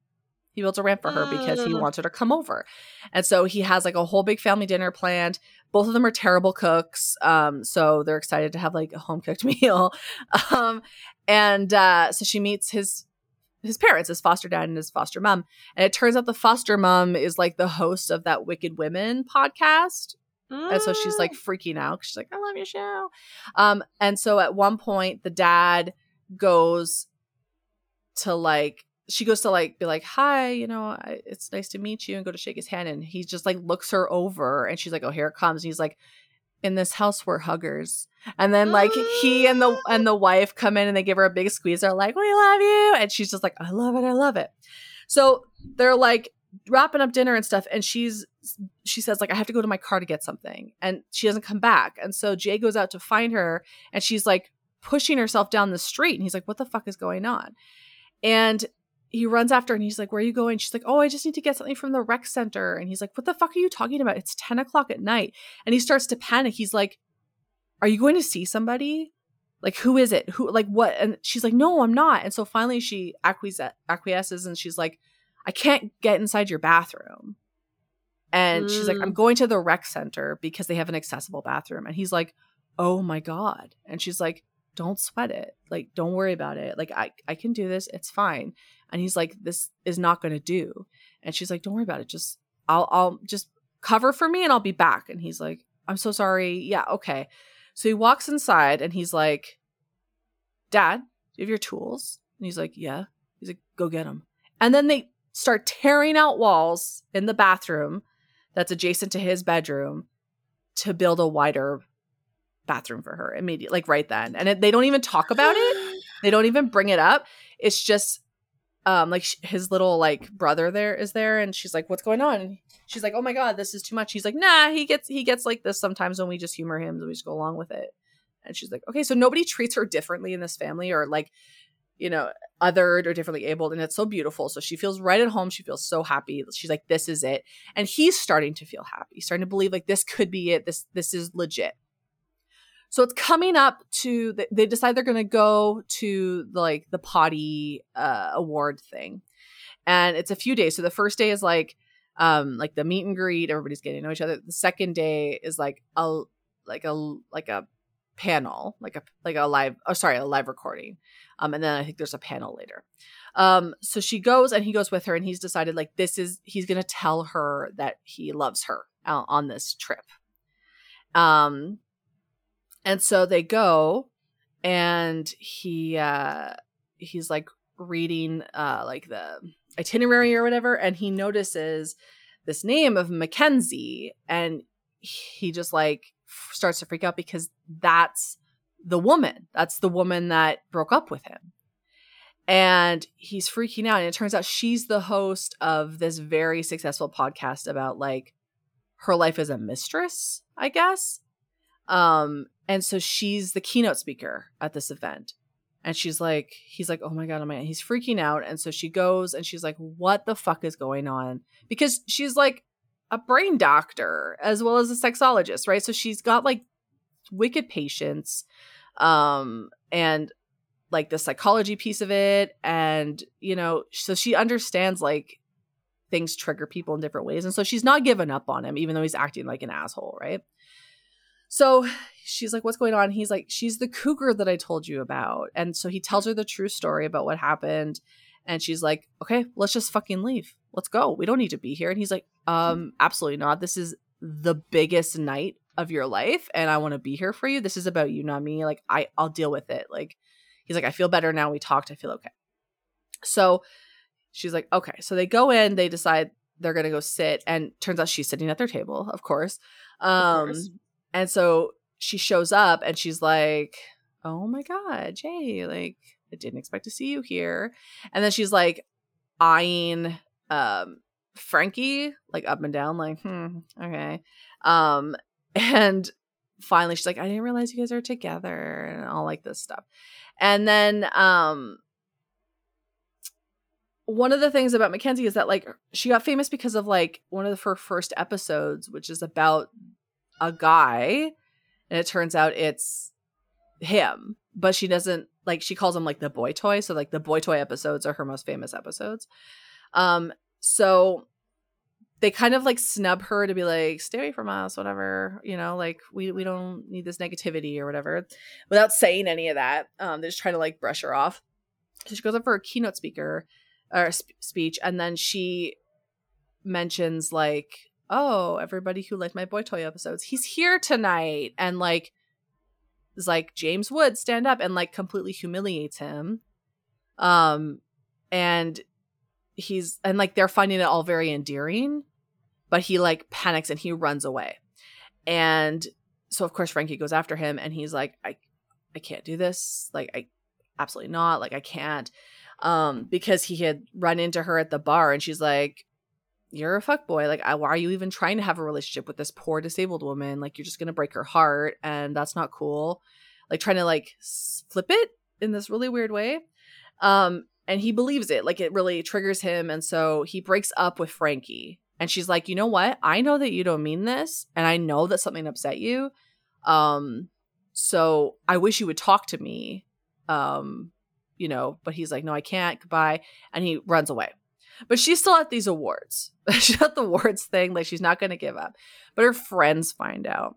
He builds a ramp for her because he mm. wants her to come over. And so he has like a whole big family dinner planned. Both of them are terrible cooks. Um, so they're excited to have like a home cooked meal. Um, and uh, so she meets his his parents, his foster dad and his foster mom. And it turns out the foster mom is like the host of that Wicked Women podcast. Mm. And so she's like mm. freaking out. She's like, I love your show. Um, and so at one point, the dad goes to like, she goes to like be like, hi, you know, I, it's nice to meet you and go to shake his hand. And he just like looks her over and she's like, oh, here it comes. And he's like, in this house we're huggers. And then like he and the and the wife come in and they give her a big squeeze. They're like we love you. And she's just like i love it. I love it. So they're like wrapping up dinner and stuff. And she's she says like i have to go to my car to get something. And she doesn't come back. And so jay goes out to find her. And she's like pushing herself down the street. And he's like what the fuck is going on? And he runs after and he's like, Where are you going? She's like, Oh, I just need to get something from the rec center. And he's like, What the fuck are you talking about? It's 10 o'clock at night. And he starts to panic. He's like, Are you going to see somebody? Like, who is it? Who, like, what? And she's like, No, I'm not. And so finally she acquiesces and she's like, I can't get inside your bathroom. And mm. she's like, I'm mm. going to the rec center because they have an accessible bathroom. And he's like, Oh my God. And she's like, Don't sweat it. Like, don't worry about it. Like, I, I can do this. It's fine and he's like this is not going to do. And she's like don't worry about it. Just i'll i'll just cover for me and i'll be back. And he's like i'm so sorry. Yeah okay. So he walks inside and he's like dad do you have your tools? And he's like yeah. He's like go get them and then they start tearing out walls in the bathroom that's adjacent to his bedroom to build a wider bathroom for her immediately like right then. And it, they don't even talk about it. They don't even bring it up. It's just um like his little like brother there is there and she's like what's going on? She's like oh my god this is too much. He's like nah he gets he gets like this sometimes when we just humor him and we just go along with it. And she's like okay so nobody treats her differently in this family or like you know othered or differently abled and it's so beautiful. So she feels right at home. She feels so happy. She's like this is it. And he's starting to feel happy. Starting to believe like this could be it. This this is legit so it's coming up to they decide they're going to go to the, like the potty uh, award thing, and it's a few days. So the first day is like um like the meet and greet, everybody's getting to know each other. The second day is like a like a like a panel, like a like a live oh sorry, a live recording. Um and then I think there's a panel later. Um so she goes and he goes with her and he's decided like this is he's going to tell her that he loves her uh, on this trip. Um and so they go and he uh he's like reading uh like the itinerary or whatever and he notices this name of Mackenzie and he just like starts to freak out because that's the woman. That's the woman that broke up with him. And he's freaking out. And it turns out she's the host of this very successful podcast about like her life as a mistress, I guess. Um, and so she's the keynote speaker at this event. And she's like, he's like, oh my God, oh my God. He's freaking out. And so she goes and she's like, what the fuck is going on? Because she's like a brain doctor as well as a sexologist, right? So she's got like wicked patients um and like the psychology piece of it and you know so she understands like things trigger people in different ways and so she's not given up on him even though he's acting like an asshole right so she's like what's going on? He's like she's the cougar that i told you about. And so he tells her the true story about what happened. And she's like okay let's just fucking leave. Let's go. We don't need to be here. And he's like um absolutely not. This is the biggest night of your life and i want to be here for you. This is about you not me. Like i i'll deal with it. Like he's like i feel better now. We talked. I feel okay. So she's like okay. So they go in. They decide they're gonna go sit. And turns out she's sitting at their table of course. Um of course. And so she shows up and she's like oh my god jay like i didn't expect to see you here and then she's like eyeing um Frankie like up and down, like, hmm, okay. Um, and finally she's like, I didn't realize you guys are together and all like this stuff. And then um one of the things about Mackenzie is that like she got famous because of like one of her first episodes, which is about a guy, and it turns out it's him, but she doesn't like she calls him like the boy toy. So like the boy toy episodes are her most famous episodes. Um, so they kind of like snub her to be like, stay away from us, whatever, you know, like we we don't need this negativity or whatever, without saying any of that. Um, they're just trying to like brush her off. So she goes up for a keynote speaker or sp- speech, and then she mentions like, oh, everybody who liked my boy toy episodes, he's here tonight, and like is like James Wood stand up and like completely humiliates him. Um, and he's and like they're finding it all very endearing but he like panics and he runs away. And so of course frankie goes after him and he's like i i can't do this. Like i absolutely not. Like i can't. Um because he had run into her at the bar and she's like you're a fuck boy like why are you even trying to have a relationship with this poor disabled woman? Like you're just gonna break her heart and that's not cool. Like trying to like flip it in this really weird way. Um and he believes it like it really triggers him and so he breaks up with frankie. And she's like you know what? I know that you don't mean this and i know that something upset you. Um so i wish you would talk to me um you know. But he's like no i can't. Goodbye. And he runs away but she's still at these awards she's at the awards thing like she's not going to give up but her friends find out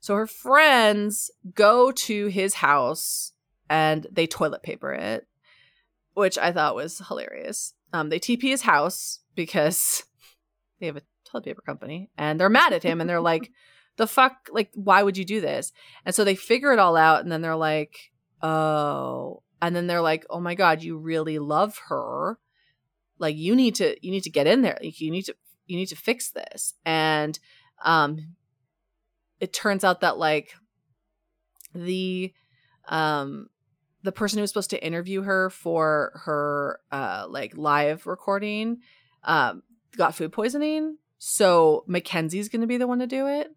so her friends go to his house and they toilet paper it which I thought was hilarious. Um, they TP his house because they have a toilet paper company and they're mad at him and they're like, the fuck? Like, why would you do this? And so they figure it all out and then they're like, oh. And then they're like, oh my God, you really love her. Like you need to you need to get in there. Like, you need to you need to fix this. And um it turns out that like the um the person who was supposed to interview her for her uh like live recording um got food poisoning. So mackenzie's gonna be the one to do it.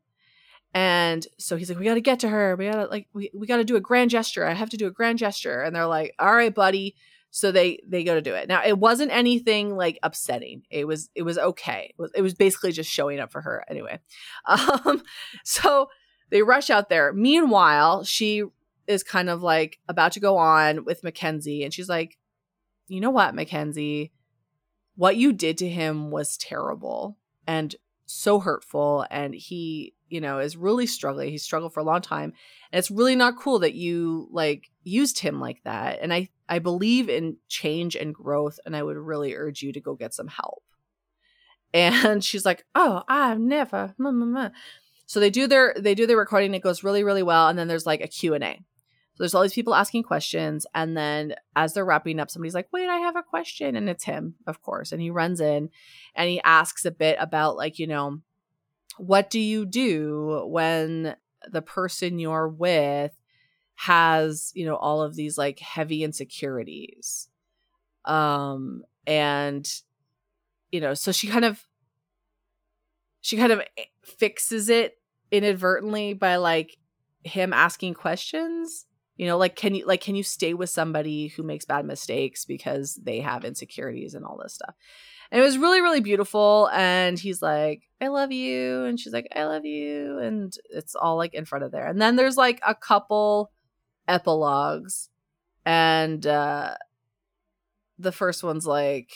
And so he's like we gotta get to her. We gotta like we, we gotta do a grand gesture. I have to do a grand gesture. And they're like all right buddy so they they go to do it. Now it wasn't anything like upsetting. It was it was okay. It was, it was basically just showing up for her anyway. Um so they rush out there. Meanwhile she is kind of like about to go on with Mackenzie, and she's like, "You know what, Mackenzie? what you did to him was terrible and so hurtful and he you know is really struggling. He struggled for a long time. And it's really not cool that you like used him like that. And i i believe in change and growth and i would really urge you to go get some help. And she's like oh i've never mm, mm, mm. so they do their they do their recording. It goes really really well. And then there's like a q&a so there's all these people asking questions. And then as they're wrapping up, somebody's like, wait, I have a question. And it's him, of course. And he runs in and he asks a bit about, like, you know, what do you do when the person you're with has, you know, all of these like heavy insecurities? Um, and, you know, so she kind of, she kind of fixes it inadvertently by like him asking questions you know like can you like can you stay with somebody who makes bad mistakes because they have insecurities and all this stuff and it was really really beautiful and he's like i love you and she's like i love you and it's all like in front of there. And then there's like a couple epilogues and uh the first one's like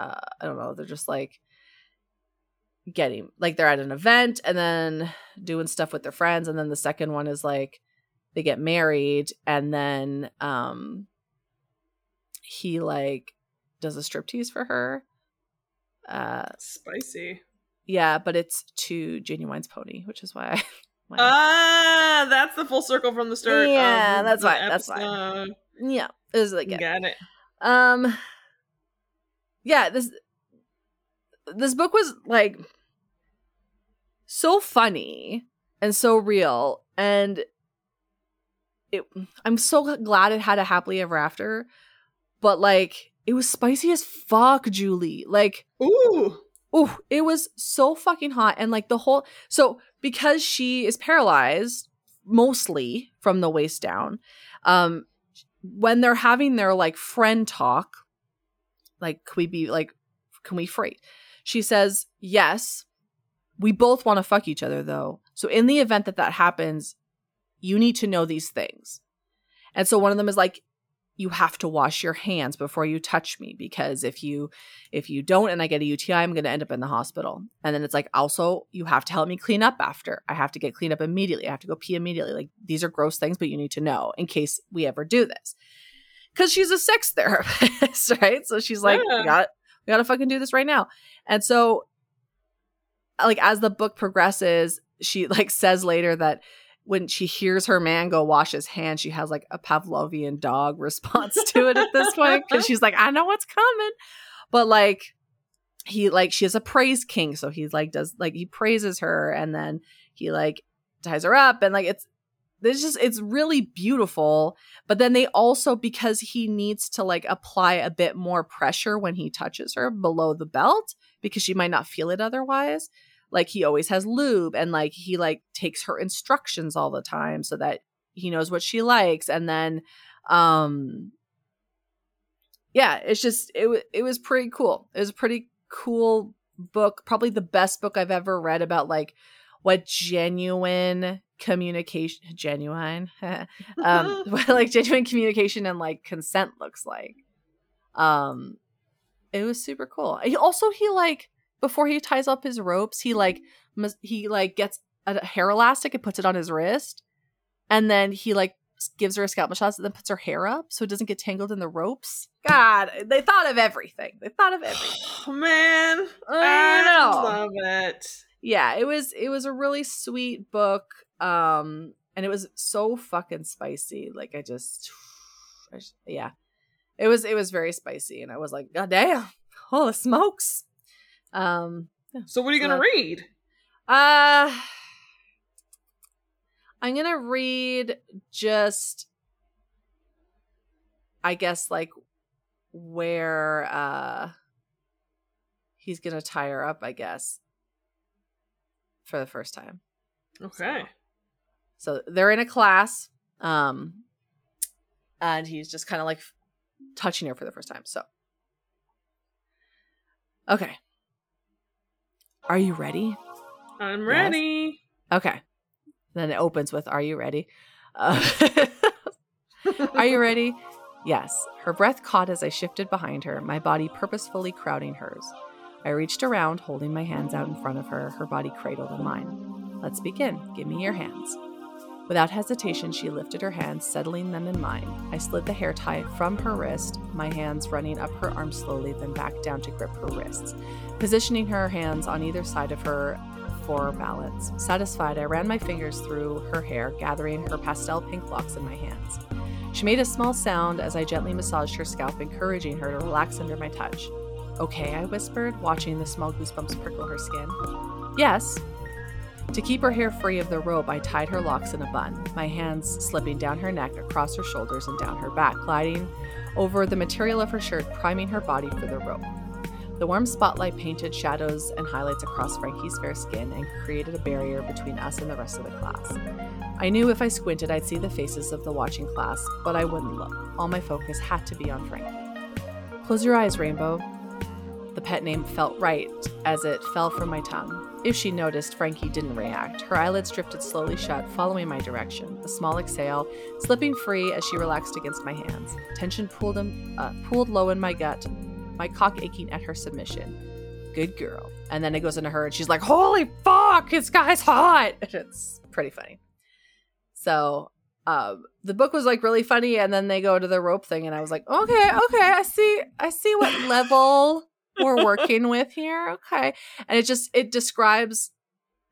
uh i don't know they're just like getting like they're at an event and then doing stuff with their friends and then the second one is like they get married and then um he like does a striptease for her. Uh spicy. Yeah but it's to Ginuwine's pony which is why I ah that's the full circle from the start yeah that's fine that's why. yeah it was like got it. Um yeah this this book was like so funny and so real and it I'm so glad it had a happily ever after, but like it was spicy as fuck, Julie. Like ooh. Ooh, it was so fucking hot and like the whole so because she is paralyzed mostly from the waist down, um when they're having their like friend talk, like can we be like can we freight? She says, "Yes. We both want to fuck each other though. So in the event that that happens, you need to know these things. And so one of them is like, you have to wash your hands before you touch me because if you if you don't and I get a UTI, I'm going to end up in the hospital. And then it's like also you have to help me clean up after. I have to get cleaned up immediately. I have to go pee immediately. Like these are gross things, but you need to know in case we ever do this. Cuz she's a sex therapist, right? So she's like, yeah. we got we got to fucking do this right now. And so like as the book progresses, she like says later that when she hears her man go wash his hands, she has like a Pavlovian dog response to it at this point because she's like, I know what's coming. But like, he like she has a praise kink, so he like does like he praises her and then he like ties her up and like it's it's just it's really beautiful but then they also because he needs to like apply a bit more pressure when he touches her below the belt because she might not feel it otherwise like he always has lube and like he like takes her instructions all the time so that he knows what she likes. And then um yeah it's just it, it was pretty cool. It was a pretty cool book probably the best book i've ever read about like what genuine communication genuine? Um like genuine communication and like consent looks like. Um it was super cool. He also he like before he ties up his ropes, he like he like gets a hair elastic and puts it on his wrist, and then he like gives her a scalp massage and then puts her hair up so it doesn't get tangled in the ropes. God, they thought of everything. They thought of everything. Oh, man, I, I love it. Yeah, it was it was a really sweet book, um, and it was so fucking spicy. Like I just, I just yeah, it was it was very spicy, and I was like, God damn, holy smokes. Um, so what are you gonna read? Uh I'm gonna read just I guess like where uh he's gonna tie her up, I guess. For the first time. Okay. So, so they're in a class, um, and he's just kind of like touching her for the first time. So, okay. Are you ready? I'm ready. Yes? Okay. Then it opens with Are you ready? Uh, are you ready? Yes, her breath caught as I shifted behind her, my body purposefully crowding hers. I reached around, holding my hands out in front of her, her body cradled in mine. Let's begin. Give me your hands. Without hesitation, she lifted her hands, settling them in mine. I slid the hair tie from her wrist, my hands running up her arm slowly, then back down to grip her wrists, positioning her hands on either side of her for balance. Satisfied, I ran my fingers through her hair, gathering her pastel pink locks in my hands. She made a small sound as I gently massaged her scalp, encouraging her to relax under my touch. Okay, I whispered, watching the small goosebumps prickle her skin. Yes. To keep her hair free of the rope, I tied her locks in a bun, my hands slipping down her neck, across her shoulders, and down her back, gliding over the material of her shirt, priming her body for the rope. The warm spotlight painted shadows and highlights across Frankie's fair skin and created a barrier between us and the rest of the class. I knew if I squinted, I'd see the faces of the watching class, but I wouldn't look. All my focus had to be on Frankie. Close your eyes, Rainbow. The pet name felt right as it fell from my tongue. If she noticed, Frankie didn't react. Her eyelids drifted slowly shut, following my direction. A small exhale, slipping free as she relaxed against my hands. Tension pooled, in, uh, low in my gut, my cock aching at her submission. Good girl. And then it goes into her, and she's like, "Holy fuck, this guy's hot!" It's pretty funny. So um, the book was like really funny, and then they go to the rope thing, and I was like, "Okay, okay, I see, I see what level we're working with here. Okay. And it just it describes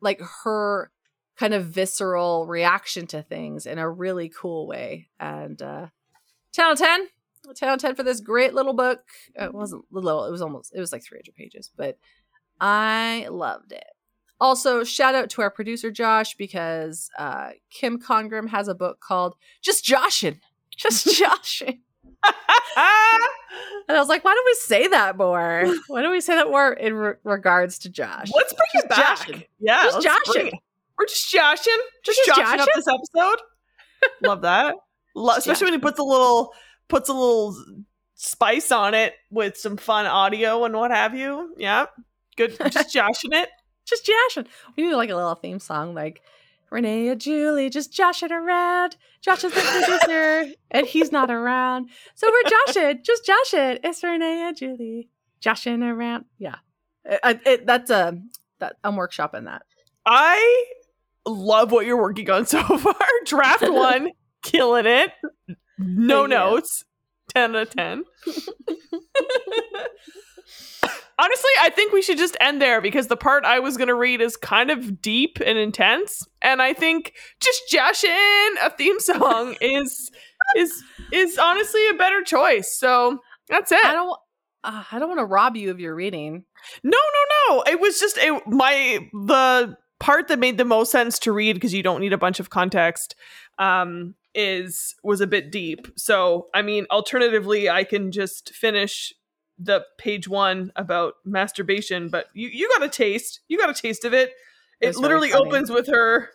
like her kind of visceral reaction to things in a really cool way. And uh 10 out of 10. 10 out of 10 for this great little book. It wasn't little, it was almost it was like 300 pages, but I loved it. Also, shout out to our producer Josh because uh, Kim Congram has a book called Just Joshin. Just Joshin. and I was like, why don't we say that more? Why don't we say that more in re- regards to Josh? Let's bring Just it back. joshing. Yeah, Just joshing. We're just joshing, just, Just joshing up this episode. Love that. Lo- especially when he puts a little puts a little spice on it with some fun audio and what have you. Yeah, good. Just joshing it. Just joshing. We need like a little theme song like Renee and Julie just joshing around. Josh is the producer and he's not around. So we're joshing, just joshing. It's Renee and Julie joshing around. Yeah. I- I- it- that's a, that, I'm workshopping that. I love what you're working on so far. Draft one, killing it. No you. notes. 10 out of 10. Honestly, I think we should just end there because the part I was going to read is kind of deep and intense. And I think just Joshin, a theme song, is is is honestly a better choice. So that's it. I don't, uh, I don't want to rob you of your reading. No, no, no. It was just a, my the part that made the most sense to read because you don't need a bunch of context. Um, is was a bit deep. So I mean, alternatively, I can just finish the page one about masturbation. But you you got a taste. You got a taste of it. It literally opens with her,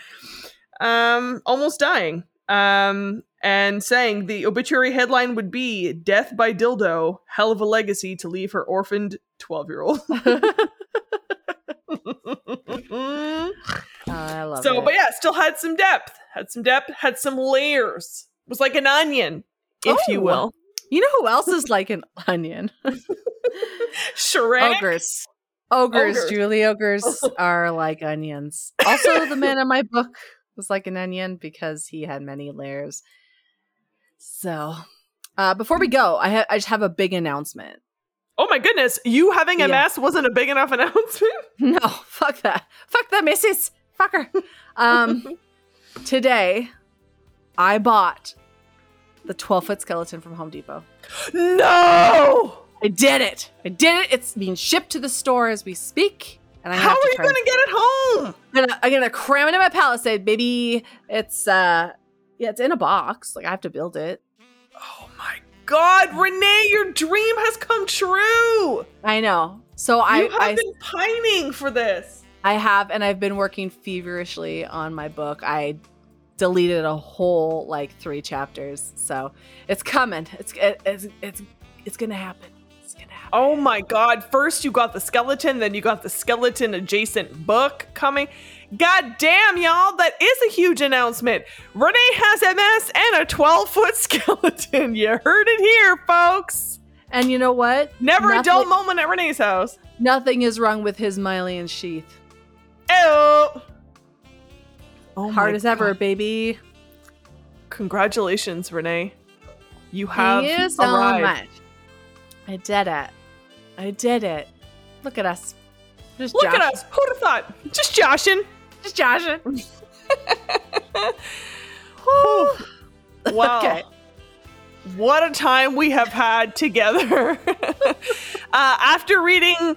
um, almost dying. Um, and saying the obituary headline would be "Death by Dildo: Hell of a Legacy to Leave Her Orphaned 12 year old." I love so, it. but yeah, still had some depth, had some depth, had some layers. It was like an onion, if you Oh. will. You know who else is like an onion? Shrek. Ogres. Ogres, Ogres. Julie ogres are like onions. Also, the man in my book was like an onion because he had many layers. So, uh, before we go, I ha- I just have a big announcement. Oh my goodness, you having Yeah. MS wasn't a big enough announcement. No, fuck that. Fuck that, missus. Fuck her. Um, today, I bought the 12 foot skeleton from Home Depot. No. I did it. I did it. It's being shipped to the store as we speak. And I How have are to you going to get it home? I'm gonna, I'm gonna cram it in my palisade, Maybe It's uh, yeah, it's in a box. Like I have to build it. Oh my God, Renee, your dream has come true. I know. So I, you have I, been pining for this. I have, and I've been working feverishly on my book. I deleted a whole like three chapters, so it's coming. It's it, it's it's it's gonna happen. So gonna happen. Oh my god. First you got the skeleton, then you got the skeleton adjacent book coming. God damn, y'all, that is a huge announcement. Renee has MS and a 12 foot skeleton. You heard it here, folks. And you know what? Never a dull moment at Renee's house. Nothing is wrong with his myelin sheath. Ew. Oh Hard as ever, baby. Congratulations, Renee. You have Thank you so arrived. much. I did it. I did it. Look at us. Just Look joshing. at us. Who'd have thought? Just joshing. Just joshing. Wow. Okay. What a time we have had together. uh, after reading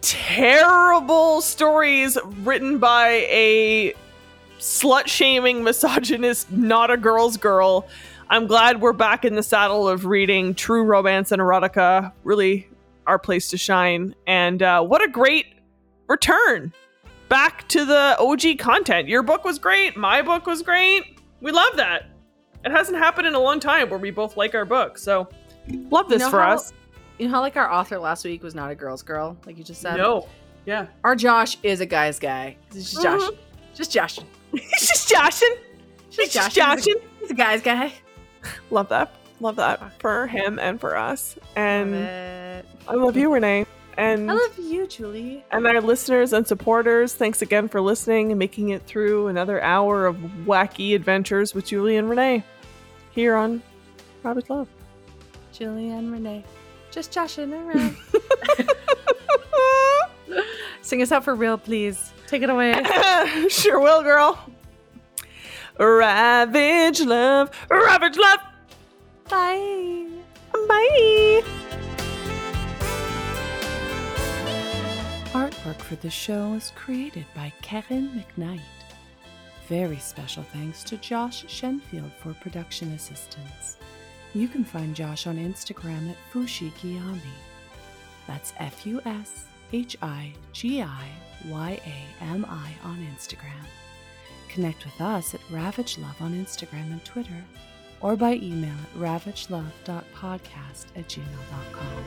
terrible stories written by a slut shaming misogynist, not a girl's girl, I'm glad we're back in the saddle of reading true romance and erotica. Really, our place to shine. And uh, what a great return back to the OG content. Your book was great. My book was great. We love that. It hasn't happened in a long time where we both like our book. So, love this You know for how- us. You know how like our author last week was not a girl's girl, like you just said. No. Yeah. Our Josh is a guy's guy. Just Mhm. joshing. Just joshing. He's just joshing. He's just joshing. He's a guy's guy. Love that. Love that for him and for us. And it. I love you, Renee. And I love you, Julie. and our listeners and supporters, thanks again for listening and making it through another hour of wacky adventures with Julie and Renee here on Ravage Love. Julie and Renee. Just joshing around. Sing us out for real, please. Take it away. sure will, girl. Ravage love, ravage love. Bye. Bye. Artwork for the show is created by Karen McKnight. Very special thanks to Josh Shenfield for production assistance. You can find Josh on Instagram at Fushigiyami. That's F U S H I G I Y A M I on Instagram. Connect with us at Ravage Love on Instagram and Twitter, or by email at ravagelove.podcast at gmail.com.